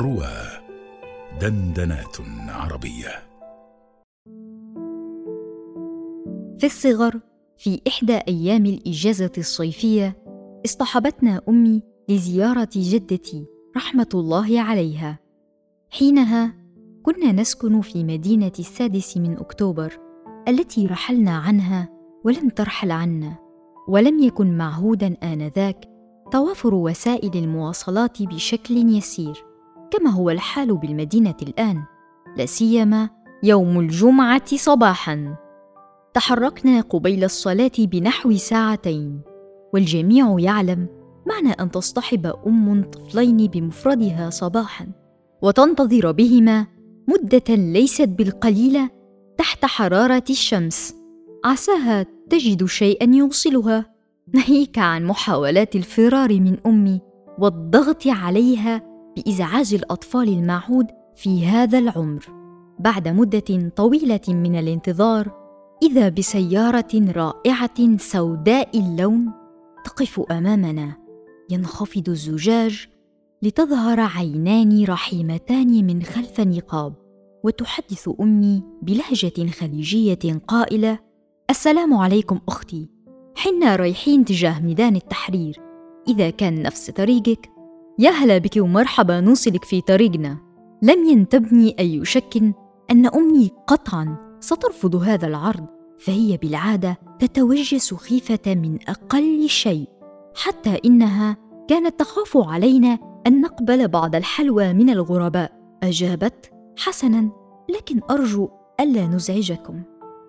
روى دندنات عربية. في الصغر في إحدى أيام الإجازة الصيفية اصطحبتنا أمي لزيارة جدتي رحمة الله عليها. حينها كنا نسكن في مدينة السادس من أكتوبر التي رحلنا عنها ولم ترحل عنا ولم يكن معهودا آنذاك توافر وسائل المواصلات بشكل يسير. كما هو الحال بالمدينة الآن لا سيما يوم الجمعة صباحا. تحركنا قبيل الصلاة بنحو ساعتين والجميع يعلم معنى أن تصطحب أم طفلين بمفردها صباحا وتنتظر بهما مدة ليست بالقليلة تحت حرارة الشمس. عساها تجد شيئا يوصلها. ناهيك عن محاولات الفرار من أمي والضغط عليها بإزعاج الأطفال المعهود في هذا العمر بعد مدة طويلة من الانتظار إذا بسيارة رائعة سوداء اللون تقف أمامنا ينخفض الزجاج لتظهر عينان رحيمتان من خلف نقاب وتحدث أمي بلهجة خليجية قائلة السلام عليكم أختي حنا رايحين تجاه ميدان التحرير إذا كان نفس طريقك. يا هلا بك ومرحبا نوصلك في طريقنا. لم ينتبني أي شك أن أمي قطعا سترفض هذا العرض فهي بالعادة تتوجس خيفة من أقل شيء حتى إنها كانت تخاف علينا أن نقبل بعض الحلوى من الغرباء. أجابت حسنا لكن أرجو ألا نزعجكم.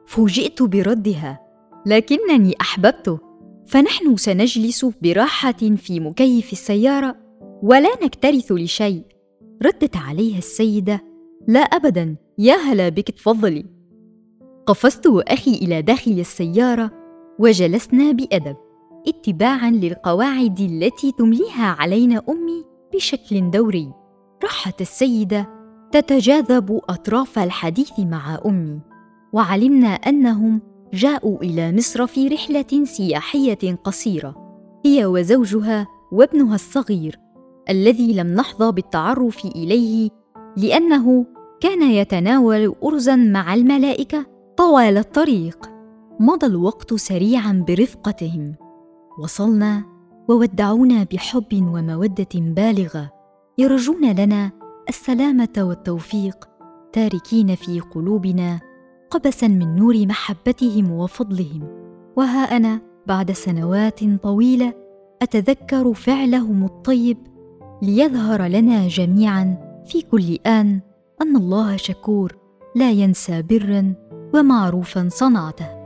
فوجئت بردها لكنني أحببته فنحن سنجلس براحة في مكيف السيارة ولا نكترث لشيء. ردت عليها السيدة لا ابدا يا هلا بك تفضلي. قفزت أخي إلى داخل السيارة وجلسنا بأدب اتباعا للقواعد التي تمليها علينا أمي بشكل دوري. راحت السيدة تتجاذب أطراف الحديث مع أمي وعلمنا أنهم جاءوا إلى مصر في رحلة سياحية قصيرة هي وزوجها وابنها الصغير. الذي لم نحظى بالتعرف إليه لأنه كان يتناول ارزا مع الملائكة طوال الطريق. مضى الوقت سريعا برفقتهم. وصلنا وودعونا بحب ومودة بالغة. يرجون لنا السلامة والتوفيق تاركين في قلوبنا قبسا من نور محبتهم وفضلهم. وها أنا بعد سنوات طويلة أتذكر فعلهم الطيب ليظهر لنا جميعا في كل آن أن الله شكور لا ينسى برا ومعروفا صنعته.